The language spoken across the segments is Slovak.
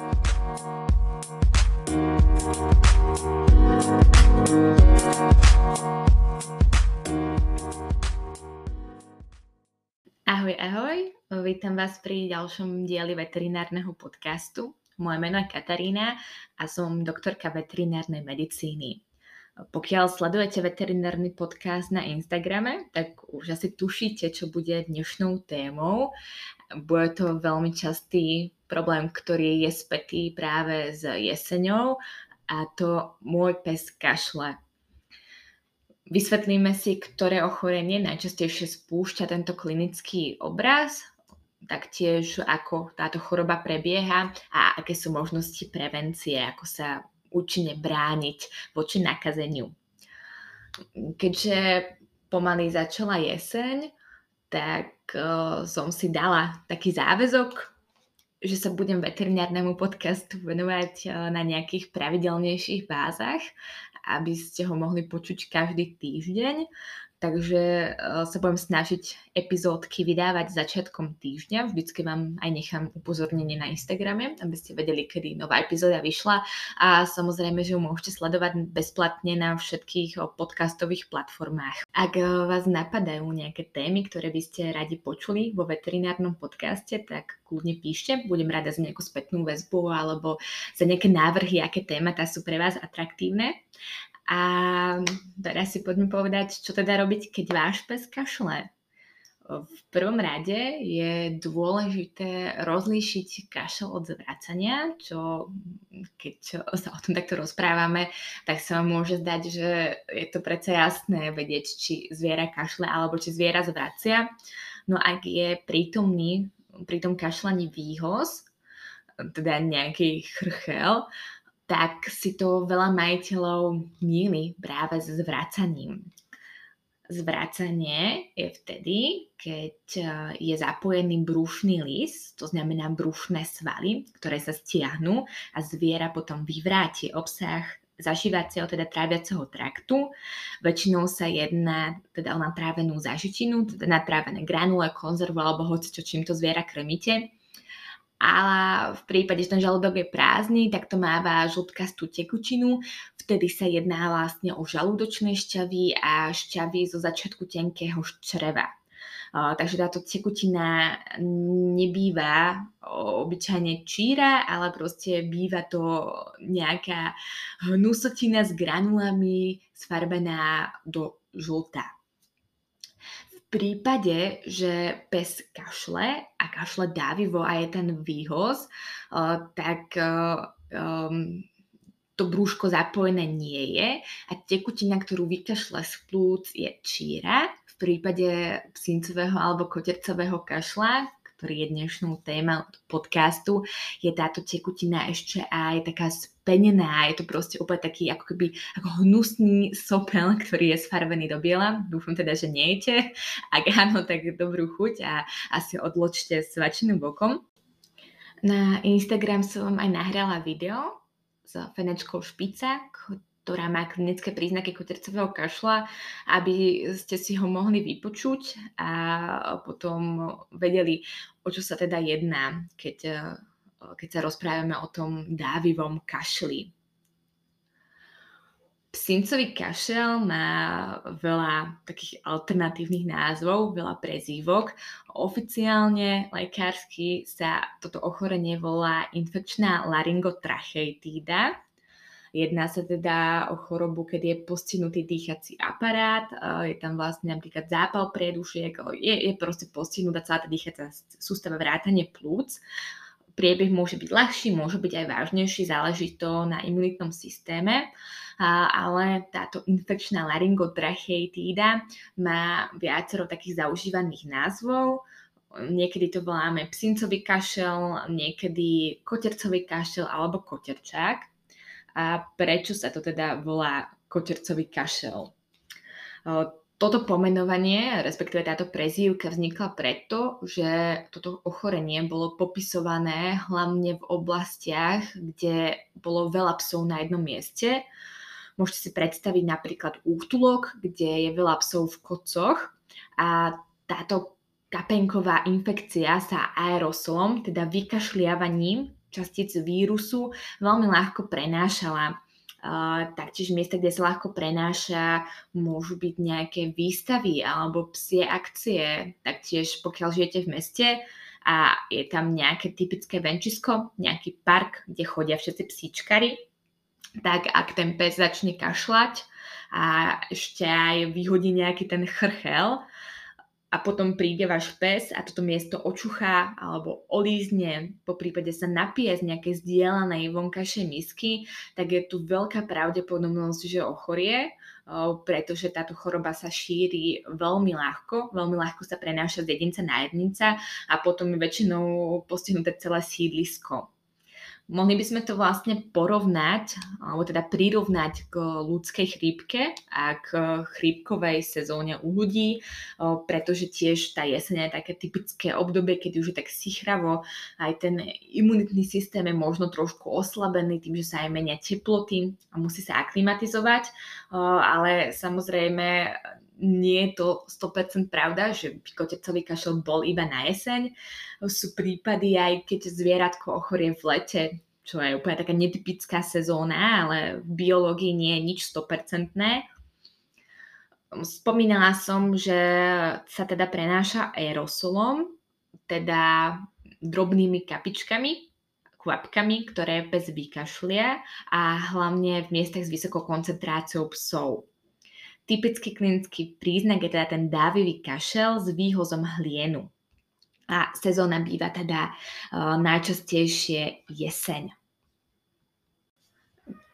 Ahoj, ahoj, vítam vás pri ďalšom dieli veterinárneho podcastu. Moje meno je Katarína a som doktorka veterinárnej medicíny. Pokiaľ sledujete veterinárny podcast na Instagrame, tak už asi tušíte, čo bude dnešnou témou. Bude to veľmi častý problém, ktorý je spätý práve s jeseňou a to môj pes kašle. Vysvetlíme si, ktoré ochorenie najčastejšie spúšťa tento klinický obraz, taktiež ako táto choroba prebieha a aké sú možnosti prevencie, ako sa účinne brániť voči nakazeniu. Keďže pomaly začala jeseň, tak uh, som si dala taký záväzok, že sa budem veterinárnemu podcastu venovať uh, na nejakých pravidelnejších bázach aby ste ho mohli počuť každý týždeň. Takže uh, sa budem snažiť epizódky vydávať začiatkom týždňa. Vždycky vám aj nechám upozornenie na Instagrame, aby ste vedeli, kedy nová epizóda vyšla. A samozrejme, že ju môžete sledovať bezplatne na všetkých podcastových platformách. Ak uh, vás napadajú nejaké témy, ktoré by ste radi počuli vo veterinárnom podcaste, tak kľudne píšte. Budem rada za nejakú spätnú väzbu alebo za nejaké návrhy, aké témata sú pre vás atraktívne. A teraz si poďme povedať, čo teda robiť, keď váš pes kašle. V prvom rade je dôležité rozlíšiť kašel od zvracania, čo keď sa o tom takto rozprávame, tak sa vám môže zdať, že je to predsa jasné vedieť, či zviera kašle alebo či zviera zvracia. No ak je prítomný pri tom kašľaní výhoz, teda nejaký chrchel, tak si to veľa majiteľov míli práve s zvracaním. Zvracanie je vtedy, keď e, je zapojený brušný lis, to znamená brušné svaly, ktoré sa stiahnu a zviera potom vyvráti obsah zažívacieho, teda tráviaceho traktu. Väčšinou sa jedná teda o natrávenú zažitinu, teda natrávené granule, konzervu alebo hoci čo, čím to zviera krmíte ale v prípade, že ten žalúdok je prázdny, tak to máva žltkastú tekučinu. Vtedy sa jedná vlastne o žalúdočné šťavy a šťavy zo začiatku tenkého čreva. Takže táto tekutina nebýva obyčajne číra, ale proste býva to nejaká hnusotina s granulami sfarbená do žlta prípade, že pes kašle a kašle dávivo a je ten výhoz, uh, tak um, to brúško zapojené nie je a tekutina, ktorú vykašle z plúc je číra. V prípade psincového alebo kotercového kašla, ktorý je dnešnou téma podcastu, je táto tekutina ešte aj taká spenená. Je to proste úplne taký ako keby ako hnusný sopel, ktorý je sfarbený do biela. Dúfam teda, že nejete. Ak áno, tak dobrú chuť a asi odločte svačinu bokom. Na Instagram som vám aj nahrala video s fenečkou špica, ktorá má klinické príznaky kotercového kašla, aby ste si ho mohli vypočuť a potom vedeli, o čo sa teda jedná, keď, keď sa rozprávame o tom dávivom kašli. Psincový kašel má veľa takých alternatívnych názvov, veľa prezývok. Oficiálne lekársky sa toto ochorenie volá infekčná laryngotracheitída Jedná sa teda o chorobu, keď je postihnutý dýchací aparát, je tam vlastne napríklad zápal priedušiek, je, je proste postihnutá celá tá dýchacá sústava vrátane plúc. Priebeh môže byť ľahší, môže byť aj vážnejší, záleží to na imunitnom systéme, ale táto infekčná laryngotracheitída má viacero takých zaužívaných názvov. Niekedy to voláme psincový kašel, niekedy kotercový kašel alebo koterčák a prečo sa to teda volá kotercový kašel. Toto pomenovanie, respektíve táto prezývka vznikla preto, že toto ochorenie bolo popisované hlavne v oblastiach, kde bolo veľa psov na jednom mieste. Môžete si predstaviť napríklad útulok, kde je veľa psov v kococh a táto kapenková infekcia sa aerosolom, teda vykašliavaním častíc vírusu veľmi ľahko prenášala. Uh, taktiež miesta, kde sa ľahko prenáša, môžu byť nejaké výstavy alebo psie akcie. Taktiež pokiaľ žijete v meste a je tam nejaké typické venčisko, nejaký park, kde chodia všetci psíčkari, tak ak ten pes začne kašľať a ešte aj vyhodí nejaký ten chrchel, a potom príde váš pes a toto miesto očuchá alebo olízne, po prípade sa napije z nejakej zdieľanej vonkajšej misky, tak je tu veľká pravdepodobnosť, že ochorie, pretože táto choroba sa šíri veľmi ľahko, veľmi ľahko sa prenáša z jedinca na jedinca a potom je väčšinou postihnuté celé sídlisko. Mohli by sme to vlastne porovnať, alebo teda prirovnať k ľudskej chrípke a k chrípkovej sezóne u ľudí, pretože tiež tá jeseň je také typické obdobie, keď už je tak sichravo, aj ten imunitný systém je možno trošku oslabený tým, že sa aj menia teploty a musí sa aklimatizovať, ale samozrejme nie je to 100% pravda, že kotecový kašel bol iba na jeseň. Sú prípady aj keď zvieratko ochorie v lete, čo je úplne taká netypická sezóna, ale v biológii nie je nič 100%. Spomínala som, že sa teda prenáša aerosolom, teda drobnými kapičkami, kvapkami, ktoré pes vykašlia a hlavne v miestach s vysokou koncentráciou psov. Typický klinický príznak je teda ten dávivý kašel s výhozom hlienu. A sezóna býva teda uh, najčastejšie jeseň.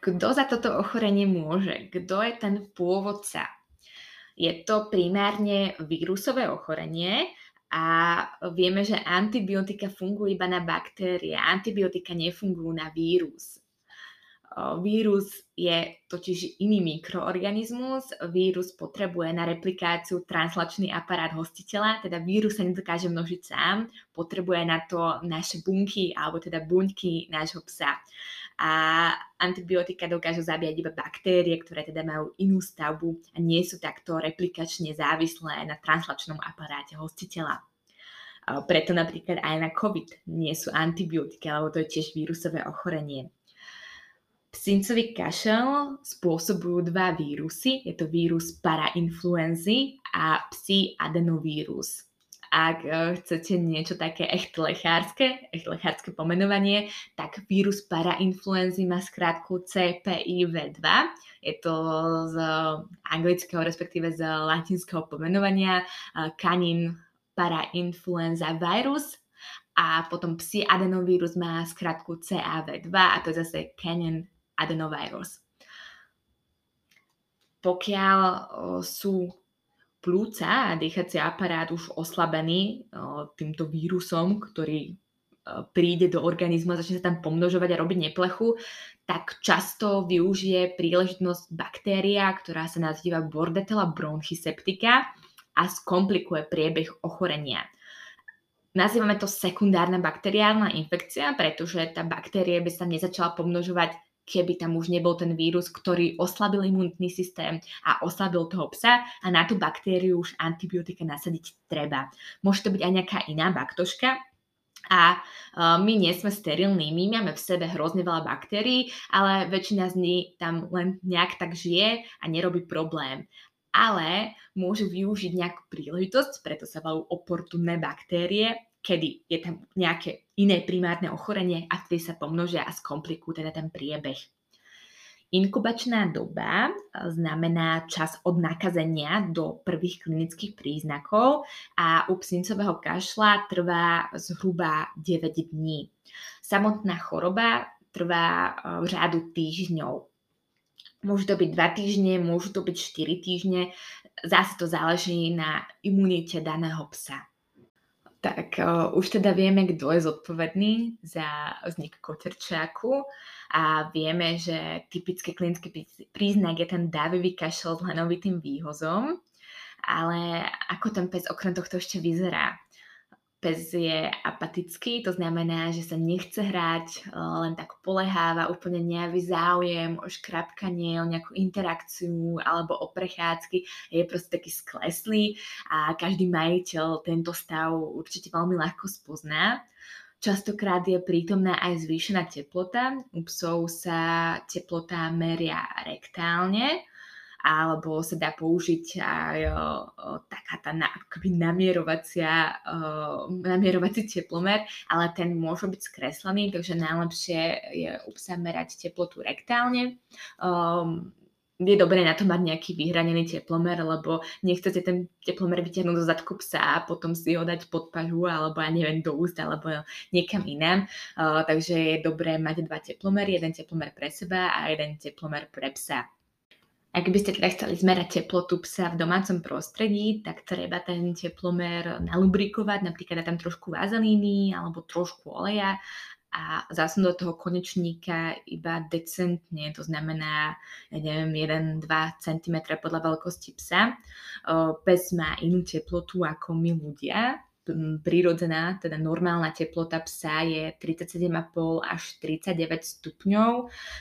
Kto za toto ochorenie môže? Kto je ten pôvodca? Je to primárne vírusové ochorenie a vieme, že antibiotika fungujú iba na baktérie. Antibiotika nefungujú na vírus. Vírus je totiž iný mikroorganizmus. Vírus potrebuje na replikáciu translačný aparát hostiteľa, teda vírus sa nedokáže množiť sám, potrebuje na to naše bunky alebo teda buňky nášho psa. A antibiotika dokážu zabíjať iba baktérie, ktoré teda majú inú stavbu a nie sú takto replikačne závislé na translačnom aparáte hostiteľa. Preto napríklad aj na COVID nie sú antibiotika, lebo to je tiež vírusové ochorenie. Psincový kašel spôsobujú dva vírusy. Je to vírus parainfluenzy a psí adenovírus. Ak e, chcete niečo také echt lechárske, echt lechárske pomenovanie, tak vírus parainfluenzy má skrátku CPIV2. Je to z anglického, respektíve z latinského pomenovania e, canin parainfluenza virus a potom psi adenovírus má skratku CAV2 a to je zase Canyon adenovirus. Pokiaľ sú plúca a dýchací aparát už oslabený týmto vírusom, ktorý príde do organizmu a začne sa tam pomnožovať a robiť neplechu, tak často využije príležitosť baktéria, ktorá sa nazýva Bordetella bronchyseptica a skomplikuje priebeh ochorenia. Nazývame to sekundárna bakteriálna infekcia, pretože tá baktéria by sa nezačala pomnožovať keby tam už nebol ten vírus, ktorý oslabil imunitný systém a oslabil toho psa a na tú baktériu už antibiotika nasadiť treba. Môže to byť aj nejaká iná baktoška, a my nie sme sterilní, my máme v sebe hrozne veľa baktérií, ale väčšina z nich tam len nejak tak žije a nerobí problém. Ale môžu využiť nejakú príležitosť, preto sa volajú oportunné baktérie, kedy je tam nejaké iné primárne ochorenie a vtedy sa pomnožia a skomplikujú teda ten priebeh. Inkubačná doba e, znamená čas od nakazenia do prvých klinických príznakov a u psincového kašla trvá zhruba 9 dní. Samotná choroba trvá v e, řádu týždňov. Môžu to byť 2 týždne, môžu to byť 4 týždne, zase to záleží na imunite daného psa. Tak uh, už teda vieme, kto je zodpovedný za vznik koterčáku a vieme, že typický klinický príznak je ten dávivý kašel s hlenovitým výhozom, ale ako ten pes okrem tohto ešte vyzerá? Pes je apatický, to znamená, že sa nechce hrať, e, len tak poleháva, úplne nejaví záujem o škrapkanie, o nejakú interakciu alebo o prechádzky, je proste taký skleslý a každý majiteľ tento stav určite veľmi ľahko spozná. Častokrát je prítomná aj zvýšená teplota. U psov sa teplota meria rektálne, alebo sa dá použiť aj o, o, taká tá na, akoby namierovacia, o, namierovací teplomer, ale ten môže byť skreslený, takže najlepšie je u psa merať teplotu rektálne. Um, je dobré na to mať nejaký vyhranený teplomer, lebo nechcete ten teplomer vyťahnuť do zadku psa a potom si ho dať pod pažu alebo ja neviem do úst alebo niekam inám. Uh, takže je dobré mať dva teplomery, jeden teplomer pre seba a jeden teplomer pre psa. Ak by ste teda chceli zmerať teplotu psa v domácom prostredí, tak treba ten teplomer nalubrikovať, napríklad tam trošku vazelíny alebo trošku oleja a zasnúť do toho konečníka iba decentne, to znamená, ja neviem, 1-2 cm podľa veľkosti psa. Pes má inú teplotu ako my ľudia, prírodzená, teda normálna teplota psa je 37,5 až 39 stupňov,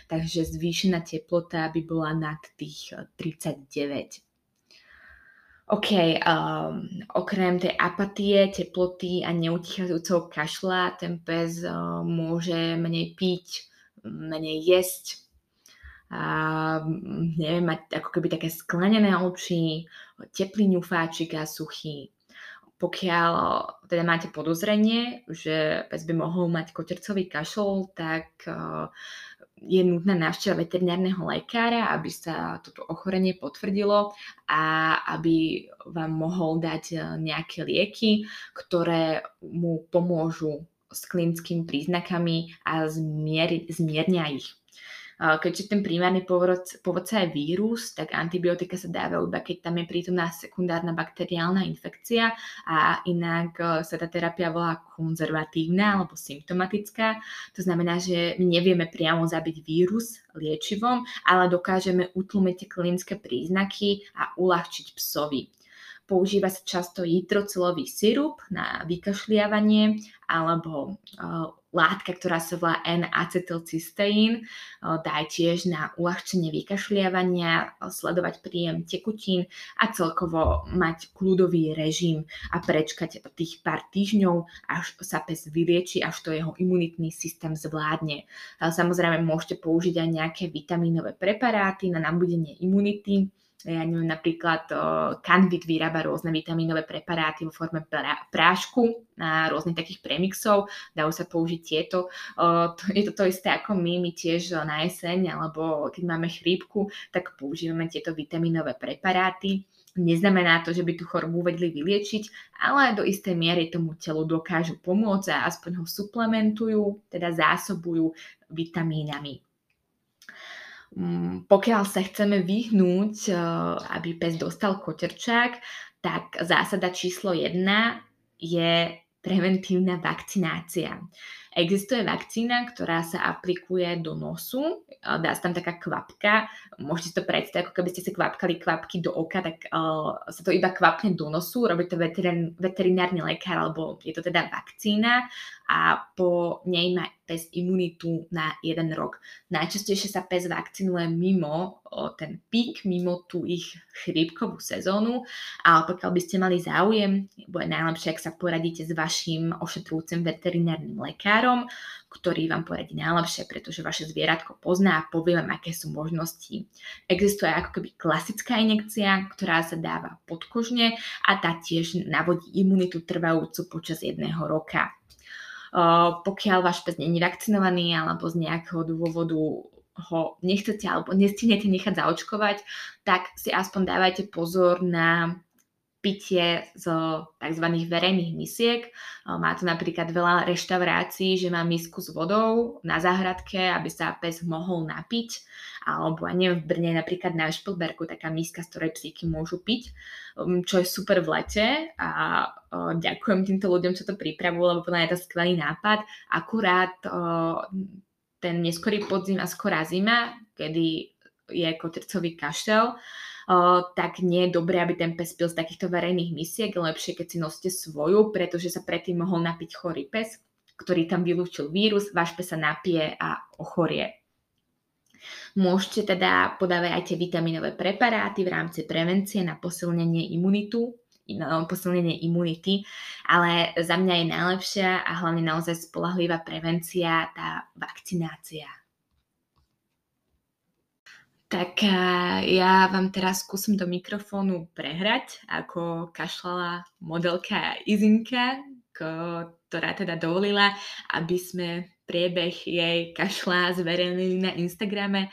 takže zvýšená teplota by bola nad tých 39 OK, um, okrem tej apatie, teploty a neutichajúceho kašla, ten pes uh, môže menej piť, menej jesť, a neviem, mať ako keby také sklenené oči, teplý ňufáčik a suchý. Pokiaľ teda máte podozrenie, že pes by mohol mať kotercový kašel, tak uh, je nutná návšteva veterinárneho lekára, aby sa toto ochorenie potvrdilo a aby vám mohol dať e, nejaké lieky, ktoré mu pomôžu s klinickými príznakami a zmier- zmiernia ich. Keďže ten primárny pôvodca je vírus, tak antibiotika sa dávajú iba keď tam je prítomná sekundárna bakteriálna infekcia a inak e, sa tá terapia volá konzervatívna alebo symptomatická. To znamená, že my nevieme priamo zabiť vírus liečivom, ale dokážeme utlmiť klinické príznaky a uľahčiť psovi. Používa sa často jitrocelový sirup na vykašliavanie alebo uh, látka, ktorá sa volá N-acetylcysteín. Uh, dá tiež na uľahčenie vykašliavania, uh, sledovať príjem tekutín a celkovo mať kľudový režim a prečkať tých pár týždňov, až sa pes vylieči, až to jeho imunitný systém zvládne. Samozrejme môžete použiť aj nejaké vitamínové preparáty na nabudenie imunity, ja neviem, napríklad Canvit vyrába rôzne vitamínové preparáty vo forme prášku na rôznych takých premixov, dajú sa použiť tieto. Je to to isté ako my, my tiež na jeseň, alebo keď máme chrípku, tak používame tieto vitamínové preparáty. Neznamená to, že by tú chorobu vedli vyliečiť, ale do istej miery tomu telu dokážu pomôcť a aspoň ho suplementujú, teda zásobujú vitamínami. Mm, pokiaľ sa chceme vyhnúť, eh, aby pes dostal koterčák, tak zásada číslo 1 je preventívna vakcinácia. Existuje vakcína, ktorá sa aplikuje do nosu, dá sa tam taká kvapka, môžete si to predstaviť, ako keby ste si kvapkali kvapky do oka, tak uh, sa to iba kvapne do nosu, robí to veterinárny lekár, alebo je to teda vakcína. A po nej má pes imunitu na jeden rok. Najčastejšie sa pes vakcinuje mimo o, ten pík, mimo tú ich chrípkovú sezónu, ale pokiaľ by ste mali záujem, bude najlepšie, ak sa poradíte s vašim ošetrujúcim veterinárnym lekárom, ktorý vám poradí najlepšie, pretože vaše zvieratko pozná a povie vám, aké sú možnosti. Existuje ako keby klasická injekcia, ktorá sa dáva podkožne a tá tiež navodí imunitu trvajúcu počas jedného roka pokiaľ váš pes je vakcinovaný alebo z nejakého dôvodu ho nechcete alebo nestihnete nechať zaočkovať, tak si aspoň dávajte pozor na pitie z tzv. verejných misiek. Má to napríklad veľa reštaurácií, že má misku s vodou na záhradke, aby sa pes mohol napiť. Alebo, a neviem, v Brne napríklad na Špilberku taká miska, z ktorej psíky môžu piť, um, čo je super v lete a ďakujem týmto ľuďom, čo to pripravujú, lebo podľa je to skvelý nápad. Akurát ten neskorý podzim a skorá zima, kedy je kotrcový kašel, tak nie je dobré, aby ten pes pil z takýchto verejných misiek. Lepšie, keď si nosíte svoju, pretože sa predtým mohol napiť chorý pes, ktorý tam vylúčil vírus, váš pes sa napije a ochorie. Môžete teda podávať aj tie vitamínové preparáty v rámci prevencie na posilnenie imunitu, posilnenie imunity, ale za mňa je najlepšia a hlavne naozaj spolahlivá prevencia tá vakcinácia. Tak ja vám teraz skúsim do mikrofónu prehrať, ako kašľala modelka Izinka, ktorá teda dovolila, aby sme priebeh jej kašla zverejnili na Instagrame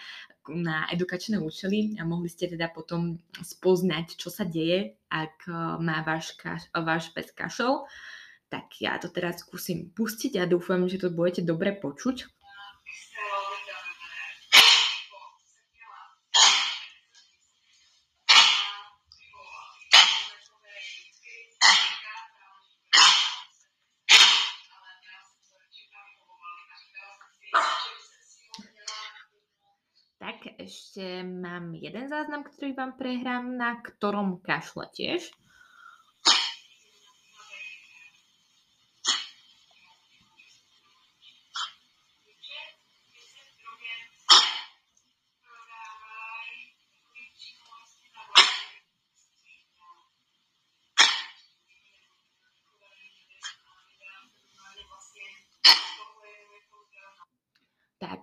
na edukačné účely a mohli ste teda potom spoznať, čo sa deje, ak má váš, kaš, váš pes kašel. Tak ja to teraz skúsim pustiť a dúfam, že to budete dobre počuť. Ešte mám jeden záznam, ktorý vám prehrám, na ktorom kašle tiež.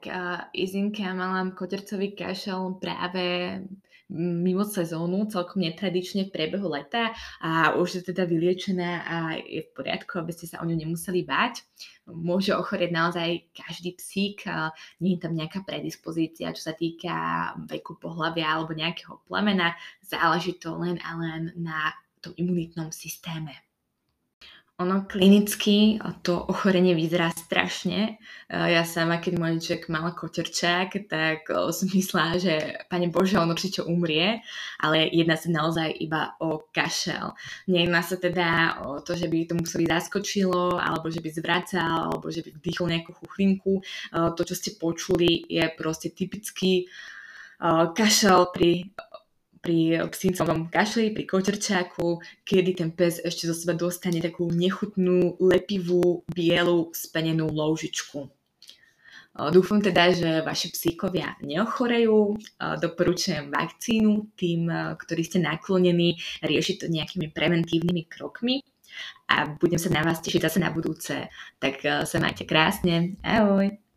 Tak uh, Izinka mala kotercový kašel práve mimo sezónu, celkom netradične v priebehu leta a už je teda vyliečená a je v poriadku, aby ste sa o ňu nemuseli báť. Môže ochorieť naozaj každý psík, nie je tam nejaká predispozícia, čo sa týka veku pohľavia alebo nejakého plemena, záleží to len a len na tom imunitnom systéme. Ono klinicky to ochorenie vyzerá strašne. Ja sama, keď môj Jack mal koterčák, tak som myslela, že pane Bože, on určite umrie, ale jedná sa naozaj iba o kašel. Nejedná sa teda o to, že by to museli zaskočilo, alebo že by zvracal, alebo že by vdýchol nejakú chuchlinku. To, čo ste počuli, je proste typický kašel pri pri psícovom kašli, pri kočerčáku, kedy ten pes ešte zo seba dostane takú nechutnú, lepivú, bielu, spenenú loužičku. Dúfam teda, že vaši psíkovia neochorejú. Doporučujem vakcínu tým, ktorí ste naklonení riešiť to nejakými preventívnymi krokmi a budem sa na vás tešiť zase na budúce. Tak sa majte krásne. Ahoj!